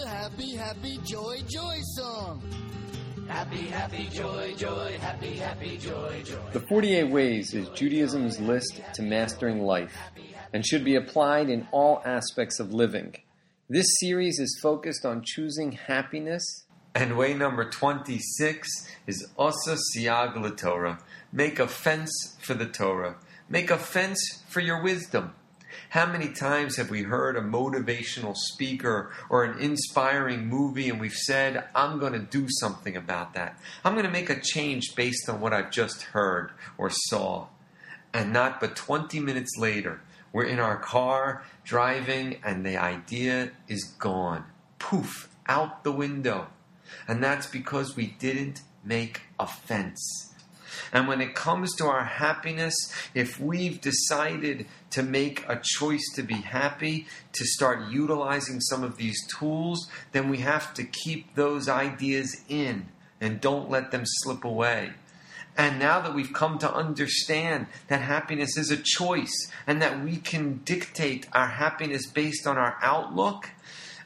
the happy, happy, joy, joy song. Happy, happy, joy, joy, happy, happy, joy, joy. The 48 Ways is Judaism's list to mastering life and should be applied in all aspects of living. This series is focused on choosing happiness. And way number 26 is Osa Siag Torah. Make a fence for the Torah. Make a fence for your wisdom. How many times have we heard a motivational speaker or an inspiring movie and we've said, I'm going to do something about that? I'm going to make a change based on what I've just heard or saw. And not but 20 minutes later, we're in our car driving and the idea is gone. Poof, out the window. And that's because we didn't make a fence. And when it comes to our happiness, if we've decided to make a choice to be happy, to start utilizing some of these tools, then we have to keep those ideas in and don't let them slip away. And now that we've come to understand that happiness is a choice and that we can dictate our happiness based on our outlook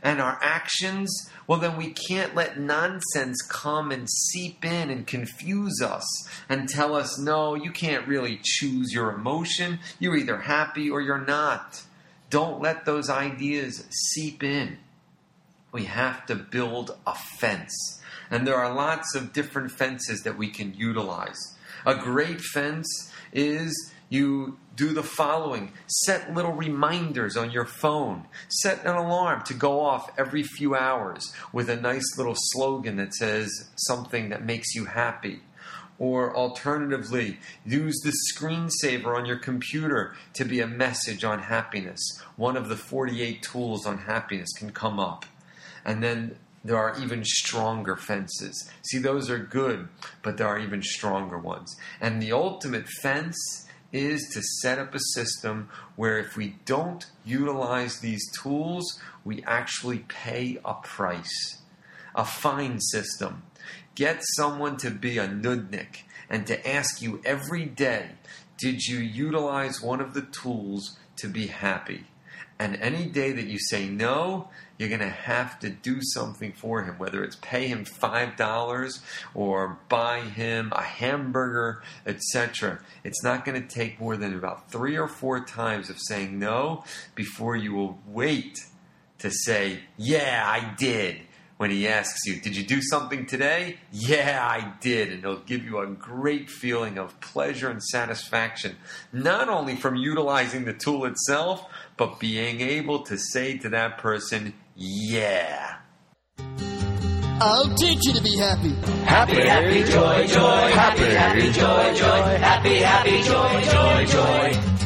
and our actions, well, then we can't let nonsense come and seep in and confuse us and tell us, no, you can't really choose your emotion. You're either happy or you're not. Don't let those ideas seep in. We have to build a fence. And there are lots of different fences that we can utilize. A great fence is you do the following set little reminders on your phone, set an alarm to go off every few hours with a nice little slogan that says something that makes you happy. Or alternatively, use the screensaver on your computer to be a message on happiness. One of the 48 tools on happiness can come up. And then there are even stronger fences. See, those are good, but there are even stronger ones. And the ultimate fence is to set up a system where if we don't utilize these tools, we actually pay a price. A fine system. Get someone to be a nudnik and to ask you every day, did you utilize one of the tools to be happy? And any day that you say no, you're going to have to do something for him, whether it's pay him $5 or buy him a hamburger, etc. It's not going to take more than about three or four times of saying no before you will wait to say, Yeah, I did. When he asks you, Did you do something today? Yeah, I did. And he'll give you a great feeling of pleasure and satisfaction, not only from utilizing the tool itself, but being able to say to that person, yeah. I'll teach you to be happy. Happy, happy, joy, joy, happy, happy, joy, joy, happy, happy, joy, joy, joy.